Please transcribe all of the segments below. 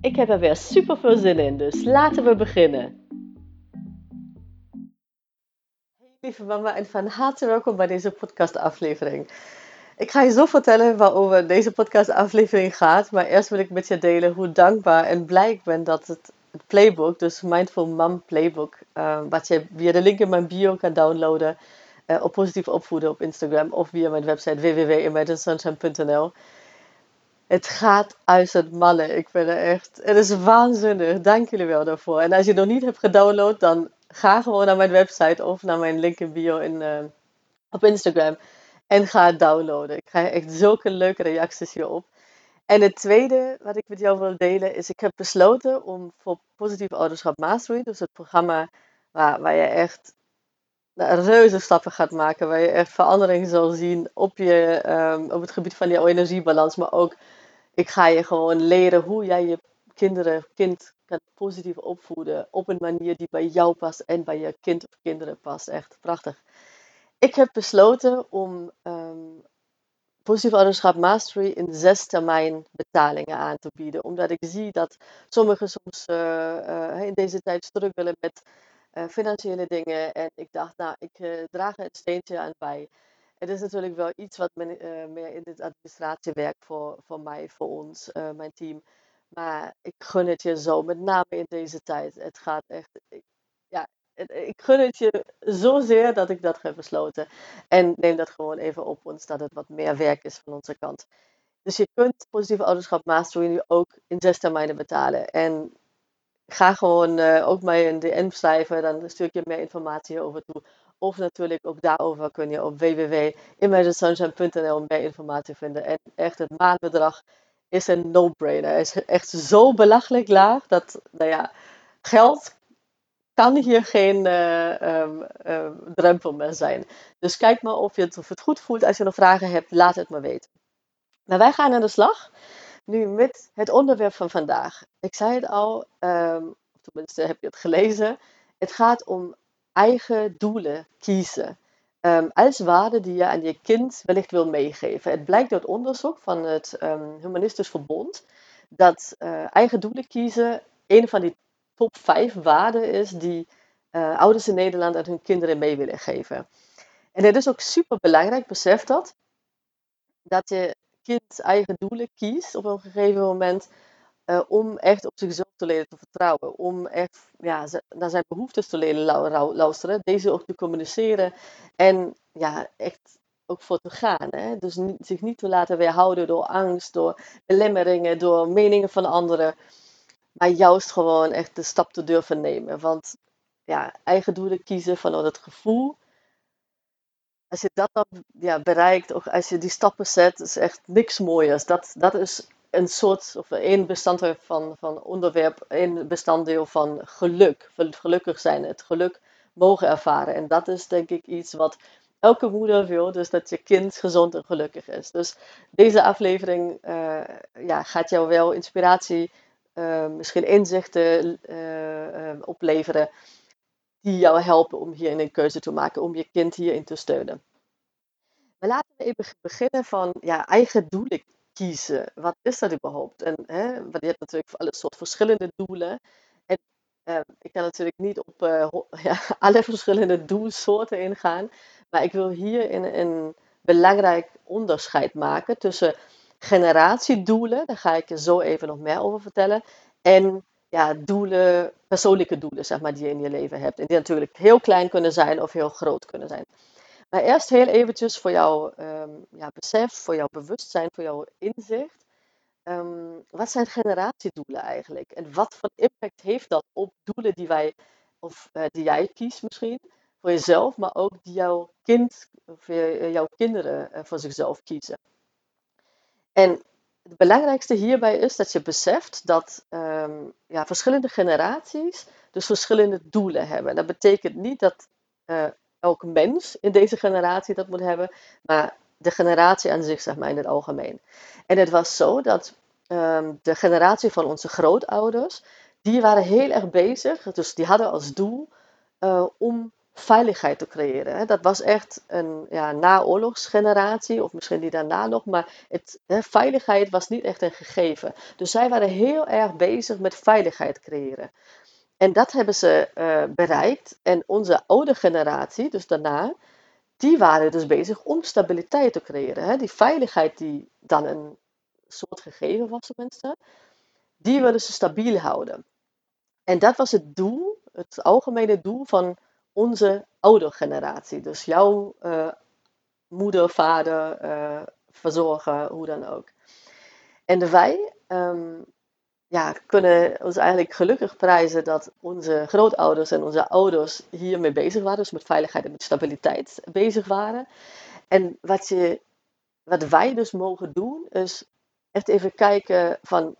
Ik heb er weer super veel zin in, dus laten we beginnen. Hey lieve mama en van harte welkom bij deze podcastaflevering. Ik ga je zo vertellen waarover deze podcastaflevering gaat, maar eerst wil ik met je delen hoe dankbaar en blij ik ben dat het, playbook, dus Mindful Mom Playbook, uh, wat je via de link in mijn bio kan downloaden, uh, op positief opvoeden op Instagram of via mijn website www.imaginesunshine.nl. Het gaat uit het mannen. Ik ben er echt. Het is waanzinnig. Dank jullie wel daarvoor. En als je het nog niet hebt gedownload, dan ga gewoon naar mijn website of naar mijn link in bio in, uh, op Instagram. En ga het downloaden. Ik krijg echt zulke leuke reacties hierop. En het tweede wat ik met jou wil delen is: ik heb besloten om voor Positief Ouderschap Mastery, dus het programma waar, waar je echt reuze stappen gaat maken, waar je echt verandering zal zien op, je, um, op het gebied van jouw energiebalans, maar ook ik ga je gewoon leren hoe jij je kinderen, kind kan positief opvoeden op een manier die bij jou past en bij je kind of kinderen past. Echt prachtig. Ik heb besloten om um, positief ouderschap mastery in zes termijn betalingen aan te bieden, omdat ik zie dat sommigen soms uh, uh, in deze tijd struggelen met uh, financiële dingen. En ik dacht, nou, ik draag een steentje aan bij. Het is natuurlijk wel iets wat men, uh, meer in de administratie werkt voor, voor mij, voor ons, mijn team. Maar ik gun het je zo, met name in deze tijd. Het gaat echt, ik, ja, het, ik gun het je zozeer dat ik dat heb besloten. En neem dat gewoon even op ons, dat het wat meer werk is van onze kant. Dus je kunt positieve ouderschap mastery nu ook in zes termijnen betalen. En ga gewoon uh, ook mij een DM schrijven, dan stuur ik je meer informatie over toe. Of natuurlijk ook daarover kun je op www.imaginesunshine.nl meer informatie vinden. En echt het maandbedrag is een no-brainer. Het is echt zo belachelijk laag dat, nou ja, geld kan hier geen uh, um, uh, drempel meer zijn. Dus kijk maar of je het, of goed voelt. Als je nog vragen hebt, laat het me weten. Maar wij gaan aan de slag nu met het onderwerp van vandaag. Ik zei het al, um, tenminste heb je het gelezen. Het gaat om eigen doelen kiezen. Um, als waarde die je aan je kind wellicht wil meegeven. Het blijkt uit onderzoek van het um, Humanistisch Verbond dat uh, eigen doelen kiezen een van die top 5 waarden is die uh, ouders in Nederland aan hun kinderen mee willen geven. En het is ook super belangrijk, besef dat, dat je kind eigen doelen kiest op een gegeven moment. Uh, om echt op zichzelf te leren te vertrouwen. Om echt ja, naar zijn behoeftes te leren luisteren. Deze ook te communiceren. En ja, echt ook voor te gaan. Hè? Dus niet, zich niet te laten weerhouden door angst, door belemmeringen, door meningen van anderen. Maar juist gewoon echt de stap te durven nemen. Want ja, eigen doelen kiezen vanuit het gevoel als je dat dan ja, bereikt, of als je die stappen zet, is echt niks mooiers. Dat, dat is een soort, of één bestanddeel van, van onderwerp, één bestanddeel van geluk. Gelukkig zijn, het geluk mogen ervaren. En dat is denk ik iets wat elke moeder wil, dus dat je kind gezond en gelukkig is. Dus deze aflevering uh, ja, gaat jou wel inspiratie, uh, misschien inzichten uh, opleveren die jou helpen om hierin een keuze te maken, om je kind hierin te steunen. Maar laten we even beginnen van ja, eigen doelen Wat is dat überhaupt? En hè, je hebt natuurlijk alle soort verschillende doelen. En uh, ik kan natuurlijk niet op uh, ja, alle verschillende doelsoorten ingaan. Maar ik wil hier een, een belangrijk onderscheid maken tussen generatiedoelen, daar ga ik je zo even nog meer over vertellen, en ja, doelen, persoonlijke doelen, zeg maar, die je in je leven hebt. En die natuurlijk heel klein kunnen zijn of heel groot kunnen zijn. Maar eerst heel eventjes voor jouw um, ja, besef, voor jouw bewustzijn, voor jouw inzicht. Um, wat zijn generatiedoelen eigenlijk? En wat voor impact heeft dat op doelen die wij, of uh, die jij kiest misschien, voor jezelf, maar ook die jouw kind of uh, jouw kinderen uh, voor zichzelf kiezen? En het belangrijkste hierbij is dat je beseft dat ehm, ja, verschillende generaties dus verschillende doelen hebben. Dat betekent niet dat elk mens in deze generatie dat moet hebben, maar de generatie aan zich, zeg maar, in het algemeen. En het was zo dat ehm, de generatie van onze grootouders, die waren heel erg bezig, dus die hadden als doel uh, om veiligheid te creëren. Dat was echt een ja, naoorlogsgeneratie, of misschien die daarna nog, maar het, hè, veiligheid was niet echt een gegeven. Dus zij waren heel erg bezig met veiligheid creëren. En dat hebben ze uh, bereikt. En onze oude generatie, dus daarna, die waren dus bezig om stabiliteit te creëren. Hè? Die veiligheid die dan een soort gegeven was, mensen, die willen ze stabiel houden. En dat was het doel, het algemene doel van onze oude generatie. Dus jouw uh, moeder, vader, uh, verzorgen, hoe dan ook. En wij um, ja, kunnen ons eigenlijk gelukkig prijzen dat onze grootouders en onze ouders hiermee bezig waren, dus met veiligheid en met stabiliteit bezig waren. En wat, je, wat wij dus mogen doen, is echt even kijken van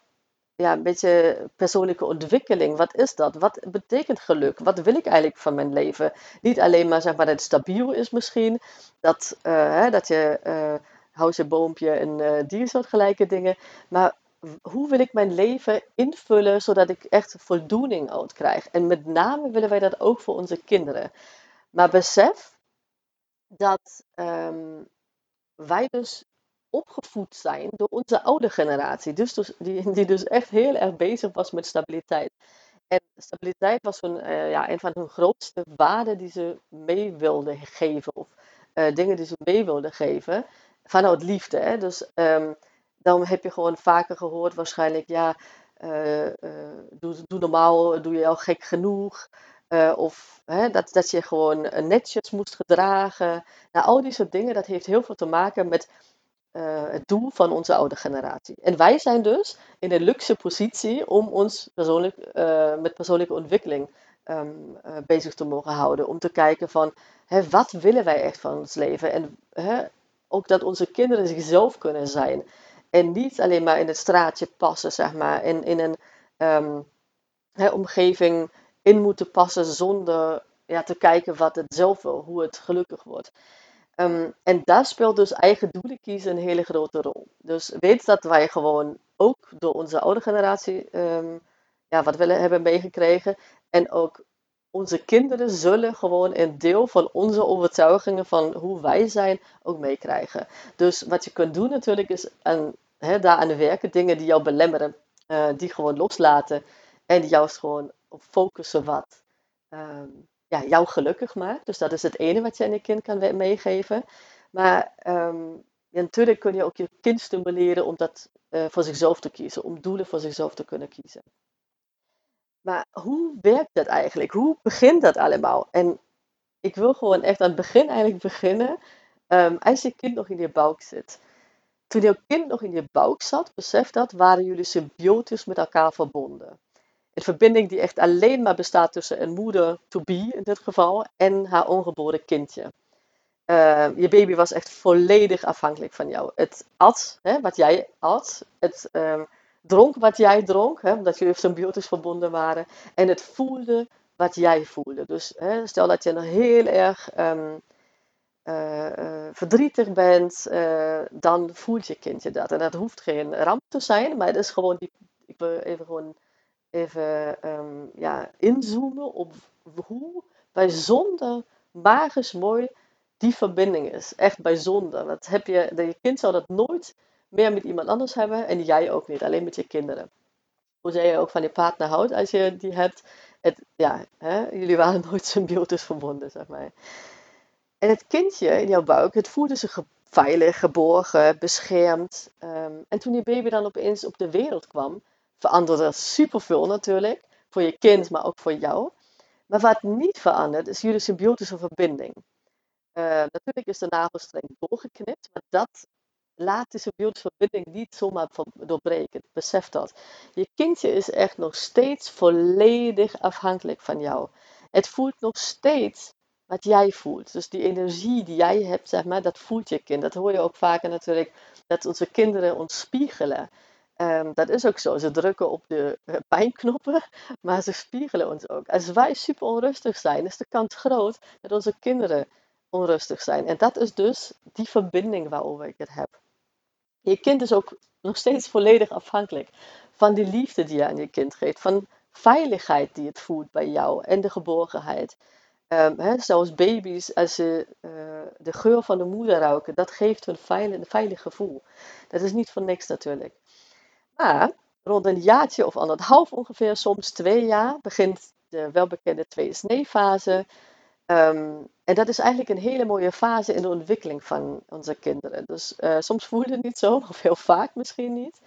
ja, een beetje persoonlijke ontwikkeling. Wat is dat? Wat betekent geluk? Wat wil ik eigenlijk van mijn leven? Niet alleen maar zeg maar dat het stabiel is misschien, dat, uh, hè, dat je uh, huisje, boompje en uh, diersoortgelijke dingen, maar hoe wil ik mijn leven invullen zodat ik echt voldoening uit krijg? En met name willen wij dat ook voor onze kinderen. Maar besef dat um, wij dus opgevoed zijn door onze oude generatie. Dus, dus, die, die dus echt heel erg bezig was met stabiliteit. En stabiliteit was een, uh, ja, een van hun grootste waarden die ze mee wilden geven. Of uh, dingen die ze mee wilden geven. Vanuit liefde. Hè? Dus um, dan heb je gewoon vaker gehoord waarschijnlijk, ja, uh, uh, doe, doe, normaal, doe je al gek genoeg. Uh, of hè, dat, dat je gewoon netjes moest gedragen. Nou, al die soort dingen, dat heeft heel veel te maken met het doel van onze oude generatie. En wij zijn dus in een luxe positie om ons persoonlijk, met persoonlijke ontwikkeling um, bezig te mogen houden. Om te kijken van, hè, wat willen wij echt van ons leven? En hè, ook dat onze kinderen zichzelf kunnen zijn. En niet alleen maar in het straatje passen, zeg maar. In, in een um, omgeving in moeten passen zonder ja, te kijken wat het zelf wil, hoe het gelukkig wordt. Um, en daar speelt dus eigen doelen kiezen een hele grote rol. Dus weet dat wij gewoon ook door onze oude generatie um, ja, wat we hebben meegekregen. En ook onze kinderen zullen gewoon een deel van onze overtuigingen van hoe wij zijn ook meekrijgen. Dus wat je kunt doen natuurlijk is aan, hè, daar aan werken, dingen die jou belemmeren, uh, die gewoon loslaten en die juist gewoon focussen wat um, ja, jou gelukkig maakt. Dus dat is het ene wat je aan je kind kan meegeven. Maar ja, natuurlijk kun je ook je kind stimuleren om dat uh, voor zichzelf te kiezen, om doelen voor zichzelf te kunnen kiezen. Maar hoe werkt dat eigenlijk? Hoe begint dat allemaal? En ik wil gewoon echt aan het begin eigenlijk beginnen. Um, als je kind nog in je buik zit. Toen jouw kind nog in je buik zat, besef dat, waren jullie symbiotisch met elkaar verbonden. Een verbinding die echt alleen maar bestaat tussen een moeder to be in dit geval en haar ongeboren kindje. Uh, je baby was echt volledig afhankelijk van jou. Het at, hè, wat jij at, het um, dronk wat jij dronk, hè, omdat jullie symbiotisch verbonden waren. En het voelde wat jij voelde. Dus hè, stel dat je nog heel erg um, uh, uh, verdrietig bent, uh, dan voelt je kindje dat. En dat hoeft geen ramp te zijn, maar het is gewoon die. Ik wil even gewoon even um, ja, inzoomen op hoe bijzonder magisch mooi die verbinding is. Echt bijzonder. Dat heb je, je kind zou dat nooit meer met iemand anders hebben en jij ook niet, alleen met je kinderen. Hoe jij je ook van je partner houdt als je die hebt. Het, ja, hè, jullie waren nooit symbiotisch verbonden, zeg maar. En het kindje in jouw buik, het voelde zich veilig, geborgen, beschermd. Um, en toen die baby dan opeens op de wereld kwam, veranderde er superveel natuurlijk. Voor je kind, maar ook voor jou. Maar wat niet verandert, is jullie symbiotische verbinding. Uh, natuurlijk is de navelstreng doorgeknipt, maar dat laat de symbiotische niet zomaar doorbreken. Besef dat. Je kindje is echt nog steeds volledig afhankelijk van jou. Het voelt nog steeds wat jij voelt. Dus die energie die jij hebt, zeg maar, dat voelt je kind. Dat hoor je ook vaker natuurlijk, dat onze kinderen ons spiegelen. Ehm, dat is ook zo. Ze drukken op de uh, pijnknoppen, maar ze spiegelen ons ook. Als wij super onrustig zijn, is de kans groot dat onze kinderen onrustig zijn. En dat is dus die verbinding waarover ik het heb. Je kind is ook nog steeds volledig afhankelijk van die liefde die je aan je kind geeft, van veiligheid die het voelt bij jou en de geborgenheid. Um, hè, zoals baby's, als ze uh, de geur van de moeder ruiken, dat geeft hun een veilig gevoel. Dat is niet voor niks natuurlijk. Maar rond een jaartje of anderhalf ongeveer, soms twee jaar, begint de welbekende tweede Um, en dat is eigenlijk een hele mooie fase in de ontwikkeling van onze kinderen. Dus soms voel je het niet zo, of heel vaak misschien niet.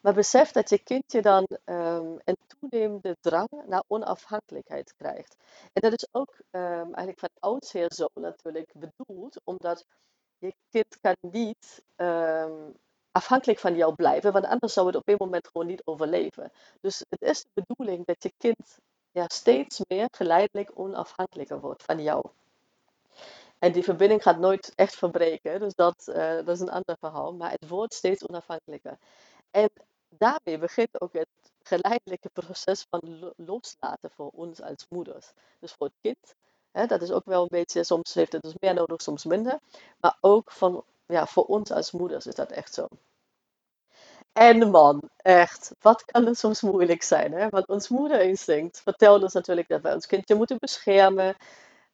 Maar besef dat je kindje dan um, een toenemende drang naar onafhankelijkheid krijgt. En dat is ook um, eigenlijk van oudsher zo natuurlijk bedoeld, omdat je kind kan niet um, afhankelijk van jou blijven, want anders zou het op een moment gewoon niet overleven. Dus het is de bedoeling dat je kind ja, steeds meer geleidelijk onafhankelijker wordt van jou. En die verbinding gaat nooit echt verbreken, dus dat, uh, dat is een ander verhaal. Maar het wordt steeds onafhankelijker. En daarmee begint ook het geleidelijke proces van loslaten voor ons als moeders. Dus voor het kind, hè, dat is ook wel een beetje, soms heeft het dus meer nodig, soms minder. Maar ook van, ja, voor ons als moeders is dat echt zo. En man, echt, wat kan het soms moeilijk zijn? Hè? Want ons moederinstinct vertelt ons natuurlijk dat wij ons kindje moeten beschermen.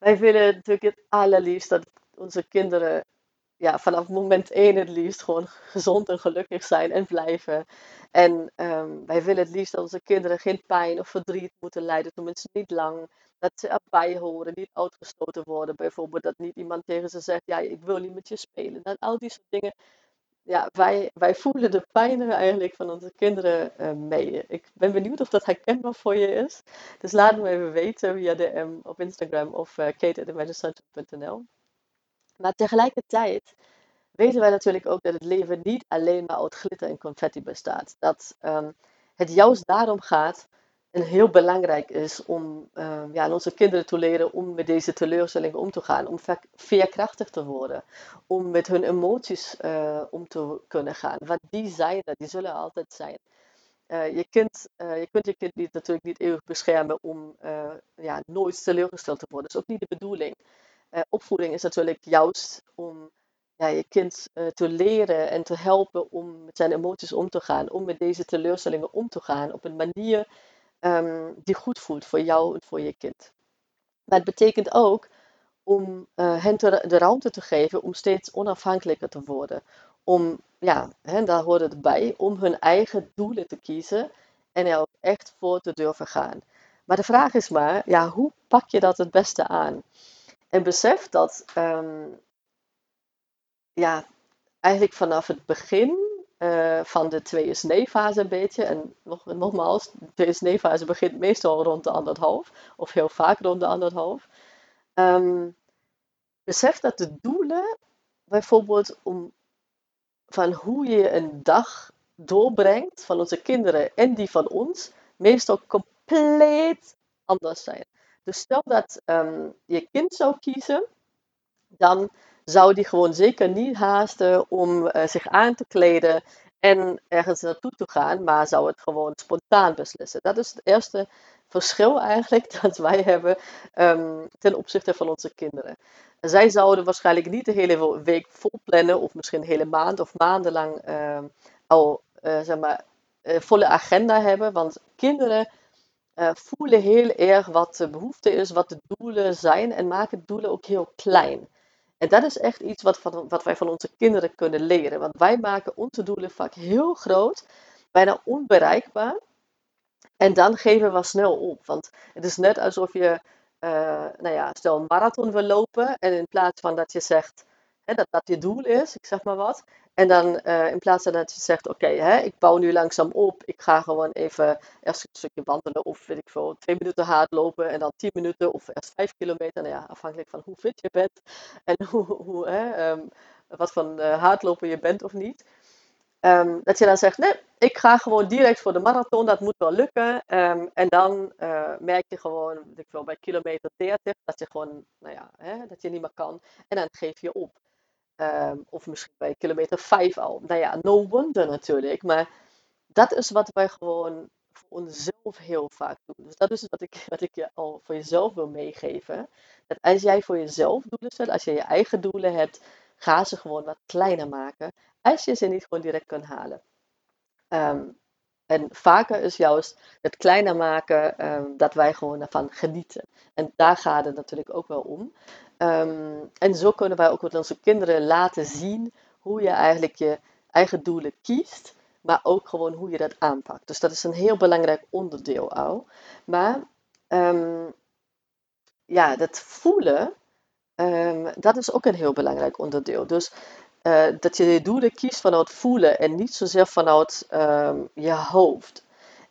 Wij willen natuurlijk het allerliefst dat onze kinderen ja, vanaf moment één het liefst gewoon gezond en gelukkig zijn en blijven. En um, wij willen het liefst dat onze kinderen geen pijn of verdriet moeten lijden, tenminste niet lang. Dat ze erbij horen, niet uitgestoten worden. Bijvoorbeeld dat niet iemand tegen ze zegt, ja, ik wil niet met je spelen. En al die soort dingen. Ja, wij, wij voelen de pijn eigenlijk van onze kinderen uh, mee. Ik ben benieuwd of dat herkenbaar voor je is. Dus laat me even weten via DM op Instagram of uh. Maar tegelijkertijd weten wij natuurlijk ook dat het leven niet alleen maar uit glitter en confetti bestaat. Dat um, het juist daarom gaat en heel belangrijk is om um, ja, onze kinderen te leren om met deze teleurstellingen om te gaan. Om veerkrachtig te worden. Om met hun emoties uh, om te kunnen gaan. Want die zijn er, die zullen altijd zijn. Uh, je, kind, uh, je kunt je kind natuurlijk niet eeuwig beschermen om ja, nooit teleurgesteld te worden. Dat is ook niet de bedoeling. Opvoeding is natuurlijk juist om ja, je kind te leren en te helpen om met zijn emoties om te gaan, om met deze teleurstellingen om te gaan op een manier um, die goed voelt voor jou en voor je kind. Maar het betekent ook om uh, hen de ruimte te geven om steeds onafhankelijker te worden. Om, ja, daar hoort het bij, om hun eigen doelen te kiezen en er ook echt voor te durven gaan. Maar de vraag is maar, ja, hoe pak je dat het beste aan? En besef dat um, ja, eigenlijk vanaf het begin uh, van de 2SNE-fase een beetje, en nog, nogmaals, de 2SNE-fase begint meestal rond de anderhalf, of heel vaak rond de anderhalf. Um, besef dat de doelen, bijvoorbeeld om van hoe je een dag doorbrengt van onze kinderen en die van ons, meestal compleet anders zijn. Dus stel dat um, je kind zou kiezen, dan zou die gewoon zeker niet haasten om uh, zich aan te kleden en ergens naartoe te gaan, maar zou het gewoon spontaan beslissen. Dat is het eerste verschil eigenlijk dat wij hebben um, ten opzichte van onze kinderen. Zij zouden waarschijnlijk niet de hele week vol plannen, of misschien een hele maand of maandenlang uh, al uh, zeg maar, volle agenda hebben, want kinderen voelen heel erg wat de behoefte is, wat de doelen zijn en maken doelen ook heel klein. En dat is echt iets wat, van, wat wij van onze kinderen kunnen leren. Want wij maken onze doelen vaak heel groot, bijna onbereikbaar. En dan geven we snel op. Want het is net alsof je, uh, nou ja, stel een marathon wil lopen. En in plaats van dat je zegt hè, dat dat je doel is, ik zeg maar wat. En dan uh, in plaats van dat je zegt, oké, ik bouw nu langzaam op. Ik ga gewoon even eerst een stukje wandelen of weet ik veel, twee minuten hardlopen en dan tien minuten of eerst vijf kilometer. Nou ja, afhankelijk van hoe fit je bent en hoe, hoe, hè, um, wat van uh, hardlopen je bent of niet. ehm, dat je dan zegt, nee, ik ga gewoon direct voor de marathon, dat moet wel lukken. Ehm, en dan uh, merk je gewoon, ik wil bij kilometer 30, dat je gewoon, nou ja, hè, dat je niet meer kan. En dan geef je op. Ehm, of misschien bij kilometer 5 al. Nou ja, no wonder natuurlijk. Maar dat is wat wij gewoon voor onszelf heel vaak doen. Dus dat is wat ik, wat ik je al voor jezelf wil meegeven. Dat als jij voor jezelf doelen zet, als je je eigen doelen hebt, ga ze gewoon wat kleiner maken. Als je ze niet gewoon direct kan halen. Ehm, en vaker is juist het kleiner maken ehm, dat wij gewoon ervan genieten. En daar gaat het natuurlijk ook wel om. Ehm, en zo kunnen wij ook met onze kinderen laten zien hoe je eigenlijk je eigen doelen kiest, maar ook gewoon hoe je dat aanpakt. Dus dat is een heel belangrijk onderdeel al. Maar ja, dat voelen, dat is ook een heel belangrijk onderdeel. Dus uh, dat je je doelen kiest vanuit voelen en niet zozeer vanuit je hoofd.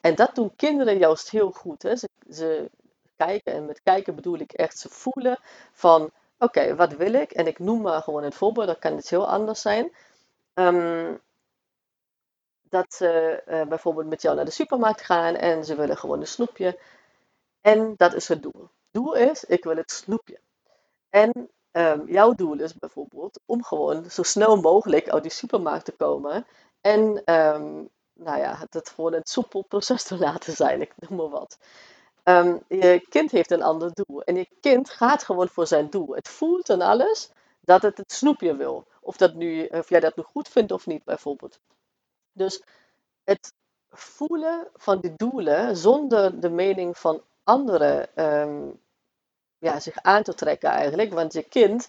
En dat doen kinderen juist heel goed. Hè? Ze, ze, kijken, en met kijken bedoel ik echt ze voelen van, oké, wat wil ik? En ik noem maar gewoon het voorbeeld, dat kan iets heel anders zijn. Um, dat ze uh, bijvoorbeeld met jou naar de supermarkt gaan en ze willen gewoon een snoepje. En dat is het doel. Doel is, ik wil het snoepje. En um, jouw doel is bijvoorbeeld om gewoon zo snel mogelijk uit die supermarkt te komen. En um, nou ja, het gewoon een soepel proces te laten zijn, ik noem maar wat. Um, je kind heeft een ander doel. En je kind gaat gewoon voor zijn doel. Het voelt en alles dat het het snoepje wil. Of, dat nu, of jij dat nu goed vindt of niet, bijvoorbeeld. Dus het voelen van die doelen zonder de mening van anderen um, ja, zich aan te trekken eigenlijk. Want je kind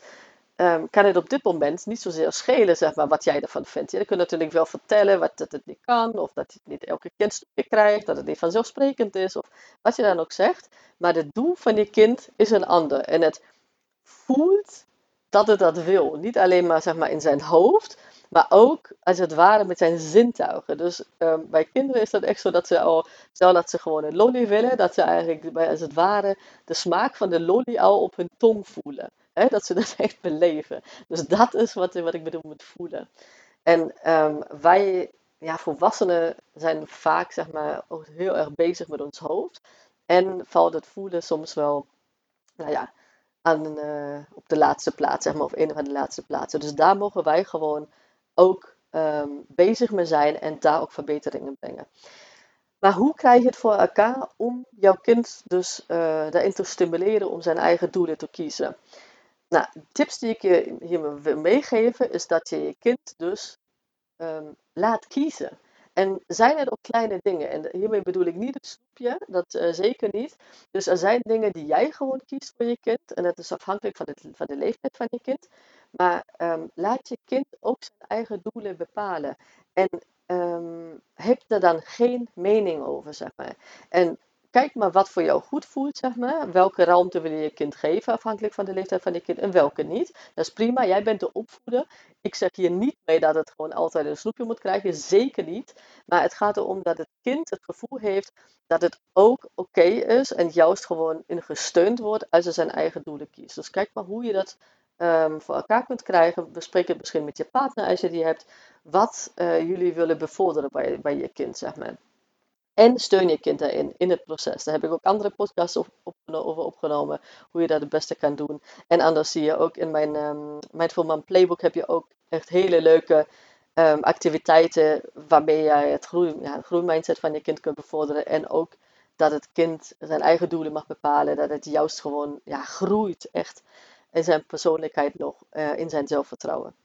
um, kan het op dit moment niet zozeer schelen zeg maar, wat jij ervan vindt. Je kunt natuurlijk wel vertellen wat, dat het niet kan, of dat het niet elke kind stukje krijgt, dat het niet vanzelfsprekend is, of wat je dan ook zegt. Maar het doel van je kind is een ander. En het voelt dat het dat wil. Niet alleen maar, zeg maar in zijn hoofd, maar ook als het ware met zijn zintuigen. Dus um, bij kinderen is dat echt zo dat ze al, stel dat ze gewoon een lolly willen, dat ze eigenlijk bij, als het ware de smaak van de lolly al op hun tong voelen. Dat ze dat echt beleven. Dus dat is wat, wat ik bedoel met voelen. En um, wij, ja, volwassenen zijn vaak zeg maar, ook heel erg bezig met ons hoofd. En valt het voelen soms wel, nou ja, aan, uh, op de laatste plaats, zeg maar, of een van de laatste plaatsen. Dus daar mogen wij gewoon ook um, bezig mee zijn en daar ook verbeteringen brengen. Maar hoe krijg je het voor elkaar om jouw kind dus uh, daarin te stimuleren om zijn eigen doelen te kiezen? Nou, tips die ik je hier wil meegeven is dat je je kind dus um, laat kiezen. En zijn er ook kleine dingen? En hiermee bedoel ik niet het snoepje, dat uh, zeker niet. Dus er zijn dingen die jij gewoon kiest voor je kind. En dat is afhankelijk van, het, van de leeftijd van je kind. Maar um, laat je kind ook zijn eigen doelen bepalen. En um, heb er dan geen mening over, zeg maar. En kijk maar wat voor jou goed voelt, zeg maar. Welke ruimte wil je je kind geven, afhankelijk van de leeftijd van je kind, en welke niet. Dat is prima, jij bent de opvoeder. Ik zeg hier niet mee dat het gewoon altijd een snoepje moet krijgen, zeker niet. Maar het gaat erom dat het kind het gevoel heeft dat het ook oké is en juist gewoon in gesteund wordt als hij zijn eigen doelen kiest. Dus kijk maar hoe je dat um, voor elkaar kunt krijgen. Bespreek het misschien met je partner als je die hebt. Wat uh, jullie willen bevorderen bij, bij je kind, zeg maar. En steun je kind daarin, in het proces. Daar heb ik ook andere podcasts over opgenomen, hoe je dat het beste kan doen. En anders zie je ook in mijn, um, mijn Fullman Playbook heb je ook echt hele leuke um, activiteiten waarmee jij het groei, ja, groeimindset van je kind kunt bevorderen. En ook dat het kind zijn eigen doelen mag bepalen, dat het juist gewoon ja, groeit echt in zijn persoonlijkheid nog, uh, in zijn zelfvertrouwen.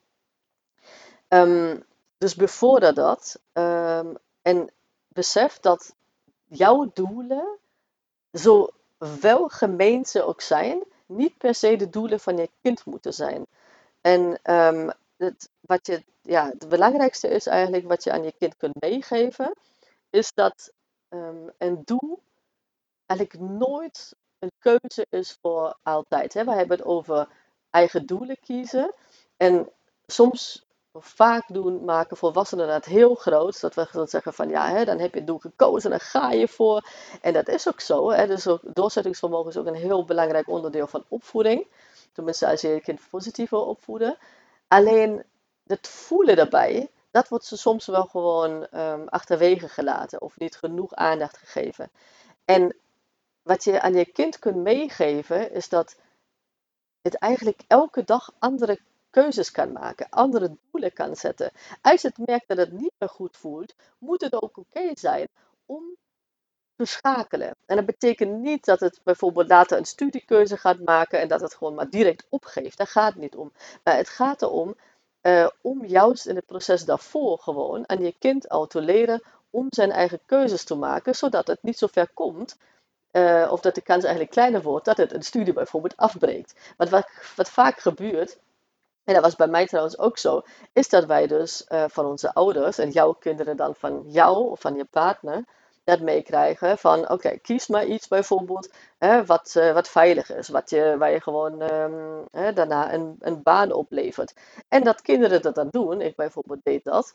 Um, dus bevorder dat en besef dat jouw doelen, zo wel gemeen ze ook zijn, niet per se de doelen van je kind moeten zijn. En um, het, wat je, ja, het belangrijkste is eigenlijk wat je aan je kind kunt meegeven, is dat een doel eigenlijk nooit een keuze is voor altijd. Hè. We hebben het over eigen doelen kiezen. En soms, vaak doen, maken volwassenen dat heel groot. Dat we dan zeggen van ja, hè, dan heb je het doel gekozen en dan ga je voor. En dat is ook zo. Hè. Dus doorzettingsvermogen is ook een heel belangrijk onderdeel van opvoeding. Tenminste, als je je kind positief wil opvoeden. Alleen het voelen daarbij dat wordt ze soms wel gewoon um, achterwege gelaten of niet genoeg aandacht gegeven. En wat je aan je kind kunt meegeven, is dat het eigenlijk elke dag andere keuzes kan maken, andere doelen kan zetten. Als het merkt dat het niet meer goed voelt, moet het ook oké zijn om te schakelen. En dat betekent niet dat het bijvoorbeeld later een studiekeuze gaat maken en dat het gewoon maar direct opgeeft. Daar gaat het niet om. Maar het gaat erom uh, om juist in het proces daarvoor gewoon aan je kind al te leren om zijn eigen keuzes te maken, zodat het niet zo ver komt uh, of dat de kans eigenlijk kleiner wordt dat het een studie bijvoorbeeld afbreekt. Want wat, wat vaak gebeurt, en dat was bij mij trouwens ook zo, is dat wij dus uh, van onze ouders en jouw kinderen dan van jou of van je partner dat meekrijgen van oké, kies maar iets bijvoorbeeld hè, wat, uh, wat veilig is, wat je, waar je gewoon um, hè, daarna een, een baan oplevert. En dat kinderen dat dan doen, ik bijvoorbeeld deed dat,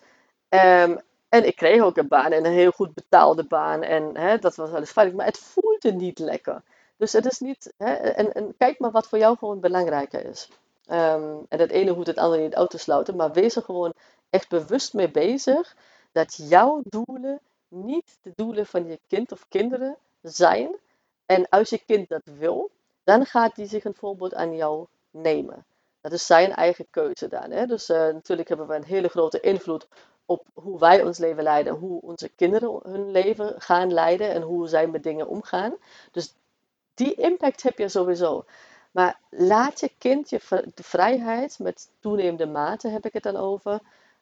um, en ik kreeg ook een baan en een heel goed betaalde baan. En hè, dat was alles veilig. Maar het voelde niet lekker. Dus het is niet. Hè, en, en kijk maar wat voor jou gewoon belangrijker is. Um, en het ene hoeft het andere niet uit te sluiten. Maar wees er gewoon echt bewust mee bezig. Dat jouw doelen niet de doelen van je kind of kinderen zijn. En als je kind dat wil, dan gaat die zich een voorbeeld aan jou nemen. Dat is zijn eigen keuze dan. Hè? Dus uh, natuurlijk hebben we een hele grote invloed op hoe wij ons leven leiden, hoe onze kinderen hun leven gaan leiden en hoe zij met dingen omgaan. Dus die impact heb je sowieso. Maar laat je kind je de vrijheid, met toenemende mate heb ik het dan over,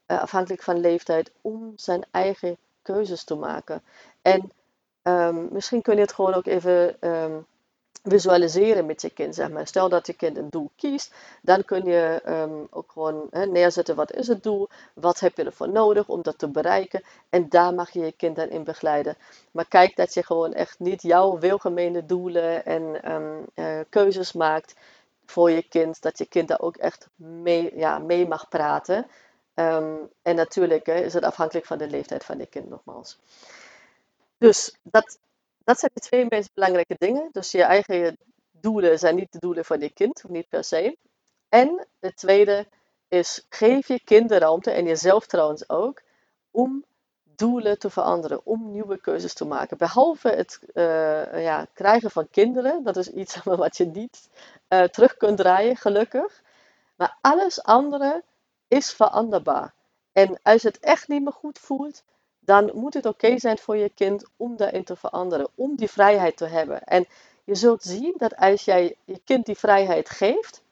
uh, afhankelijk van leeftijd, om zijn eigen keuzes te maken. En um, misschien kun je het gewoon ook even um, visualiseren met je kind. Zeg maar. Stel dat je kind een doel kiest, dan kun je um, ook gewoon neerzetten wat is het doel, wat heb je ervoor nodig om dat te bereiken en daar mag je je kind dan in begeleiden. Maar kijk dat je gewoon echt niet jouw wilgemene doelen en um, uh, keuzes maakt voor je kind, dat je kind daar ook echt mee, ja, mee mag praten. Um, en natuurlijk is het afhankelijk van de leeftijd van je kind nogmaals. Dus dat, dat zijn de twee meest belangrijke dingen. Dus je eigen doelen zijn niet de doelen van je kind, niet per se. En de tweede is, geef je kind de ruimte, en jezelf trouwens ook, om doelen te veranderen, om nieuwe keuzes te maken. Behalve het uh, ja, krijgen van kinderen, dat is iets wat je niet uh, terug kunt draaien, gelukkig. Maar alles andere is veranderbaar. En als je het echt niet meer goed voelt, dan moet het oké zijn voor je kind om daarin te veranderen, om die vrijheid te hebben. En je zult zien dat als jij je kind die vrijheid geeft,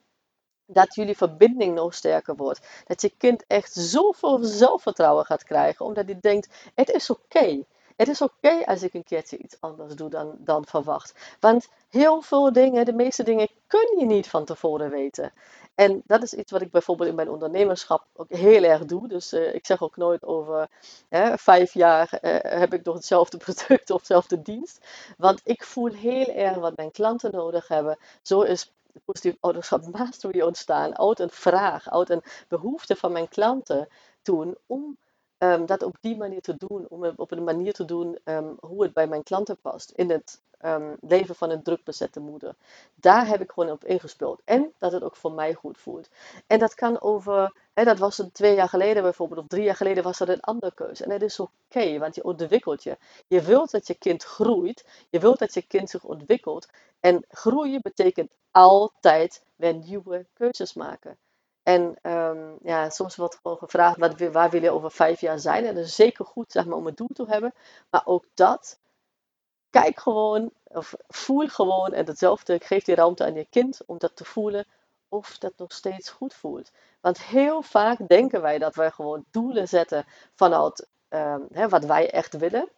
dat jullie verbinding nog sterker wordt. Dat je kind echt zoveel zelfvertrouwen gaat krijgen, omdat hij denkt: het is oké. Het is oké als ik een keertje iets anders doe dan, dan verwacht. Want heel veel dingen, de meeste dingen, kun je niet van tevoren weten. En dat is iets wat ik bijvoorbeeld in mijn ondernemerschap ook heel erg doe. Dus uh, ik zeg ook nooit over hè, vijf jaar uh, heb ik nog hetzelfde product of hetzelfde dienst. Want ik voel heel erg wat mijn klanten nodig hebben. Zo is positief ouderschap mastery ontstaan uit een vraag, uit een behoefte van mijn klanten toen om um, dat op die manier te doen, om het op een manier te doen um, hoe het bij mijn klanten past in het um, leven van een druk bezette moeder. Daar heb ik gewoon op ingespeeld en dat het ook voor mij goed voelt. En dat kan over, hè, dat was het twee jaar geleden bijvoorbeeld, of drie jaar geleden was dat een andere keuze. En dat is oké, want je ontwikkelt je. Je wilt dat je kind groeit, je wilt dat je kind zich ontwikkelt. En groeien betekent altijd weer nieuwe keuzes maken. En um, ja, soms wordt gewoon gevraagd, wat, waar wil je over vijf jaar zijn? En dat is zeker goed zeg maar, om een doel te hebben. Maar ook dat, kijk gewoon, of voel gewoon. En hetzelfde, geef die ruimte aan je kind om dat te voelen. Of dat nog steeds goed voelt. Want heel vaak denken wij dat wij gewoon doelen zetten vanuit um, hè, wat wij echt willen.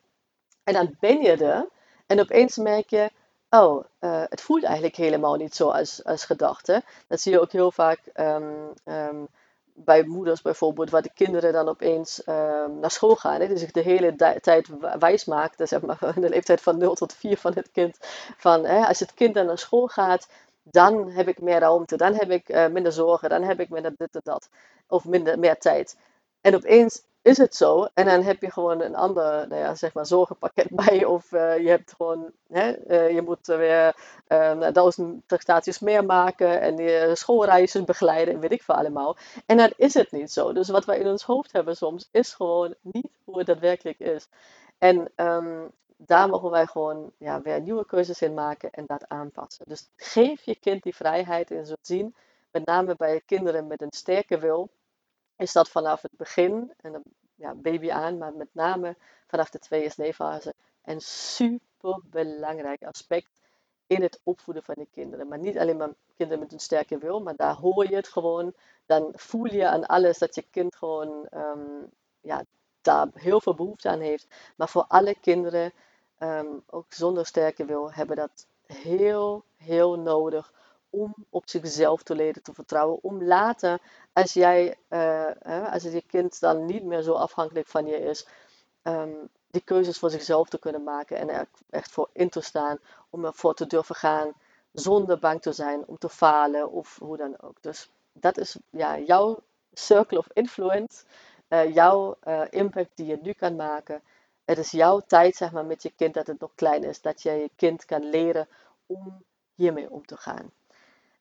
En dan ben je er. En opeens merk je, oh, uh, het voelt eigenlijk helemaal niet zo als, als gedacht. Hè? Dat zie je ook heel vaak um, bij moeders bijvoorbeeld, waar de kinderen dan opeens um, naar school gaan. Hè? Die zich de hele tijd wijs maakten, zeg maar, in de leeftijd van 0 tot 4 van het kind. Van, hè, als het kind dan naar school gaat, dan heb ik meer ruimte, dan heb ik uh, minder zorgen, dan heb ik minder dit en dat. Of minder, meer tijd. En opeens is het zo. En dan heb je gewoon een ander, nou ja, zeg maar, zorgenpakket bij. Of uh, je hebt gewoon, hè, uh, je moet weer uh, duizend prestaties meer maken. En je schoolreizen begeleiden en weet ik veel allemaal. En dan is het niet zo. Dus wat wij in ons hoofd hebben soms, is gewoon niet hoe het daadwerkelijk is. En um, daar mogen wij gewoon ja, weer nieuwe keuzes in maken en dat aanpassen. Dus geef je kind die vrijheid en zo zien, met name bij kinderen met een sterke wil, is dat vanaf het begin, en dan ja, baby aan, maar met name vanaf de 2 s fase een super belangrijk aspect in het opvoeden van die kinderen. Maar niet alleen maar kinderen met een sterke wil, maar daar hoor je het gewoon. Dan voel je aan alles dat je kind gewoon um, ja, daar heel veel behoefte aan heeft. Maar voor alle kinderen, um, ook zonder sterke wil, hebben dat heel, heel nodig om op zichzelf te leren te vertrouwen. Om later, als jij, uh, als je kind dan niet meer zo afhankelijk van je is, um, die keuzes voor zichzelf te kunnen maken en er echt voor in te staan, om ervoor te durven gaan, zonder bang te zijn om te falen of hoe dan ook. Dus dat is ja, jouw circle of influence, uh, jouw uh, impact die je nu kan maken. Het is jouw tijd, zeg maar, met je kind dat het nog klein is, dat jij je kind kan leren om hiermee om te gaan.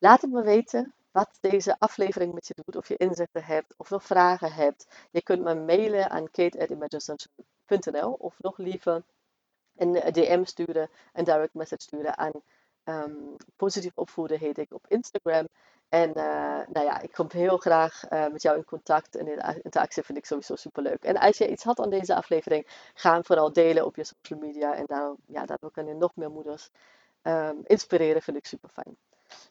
Laat het me weten wat deze aflevering met je doet, of je inzichten hebt, of nog vragen hebt. Je kunt me mailen aan kate.imaginesunshine.nl of nog liever een DM sturen, een direct message sturen aan um, Positief Opvoeden heet ik op Instagram. En uh, nou ja, ik kom heel graag uh, met jou in contact en interactie vind ik sowieso super leuk. En als je iets had aan deze aflevering, ga hem vooral delen op je social media. En daar, ja, daardoor kan je nog meer moeders um, inspireren, vind ik super fijn.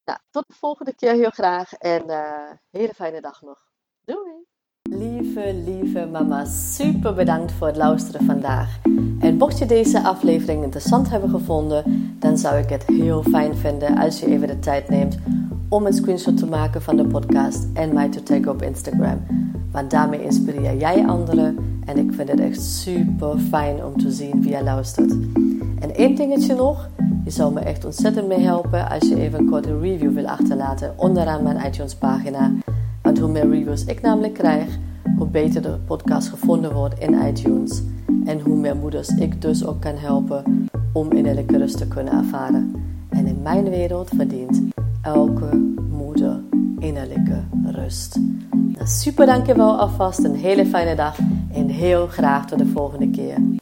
Nou, tot de volgende keer heel graag en uh, hele fijne dag nog. Doei! Lieve, lieve mama, super bedankt voor het luisteren vandaag. En mocht je deze aflevering interessant hebben gevonden, dan zou ik het heel fijn vinden als je even de tijd neemt om een screenshot te maken van de podcast en mij te taggen op Instagram. Want daarmee inspireer jij anderen en ik vind het echt super fijn om te zien wie je luistert. En één dingetje nog. Je zou me echt ontzettend mee helpen als je even een korte review wil achterlaten onderaan mijn iTunes pagina. Want hoe meer reviews ik namelijk krijg, hoe beter de podcast gevonden wordt in iTunes. En hoe meer moeders ik dus ook kan helpen om innerlijke rust te kunnen ervaren. En in mijn wereld verdient elke moeder innerlijke rust. Super dankjewel alvast, een hele fijne dag en heel graag tot de volgende keer.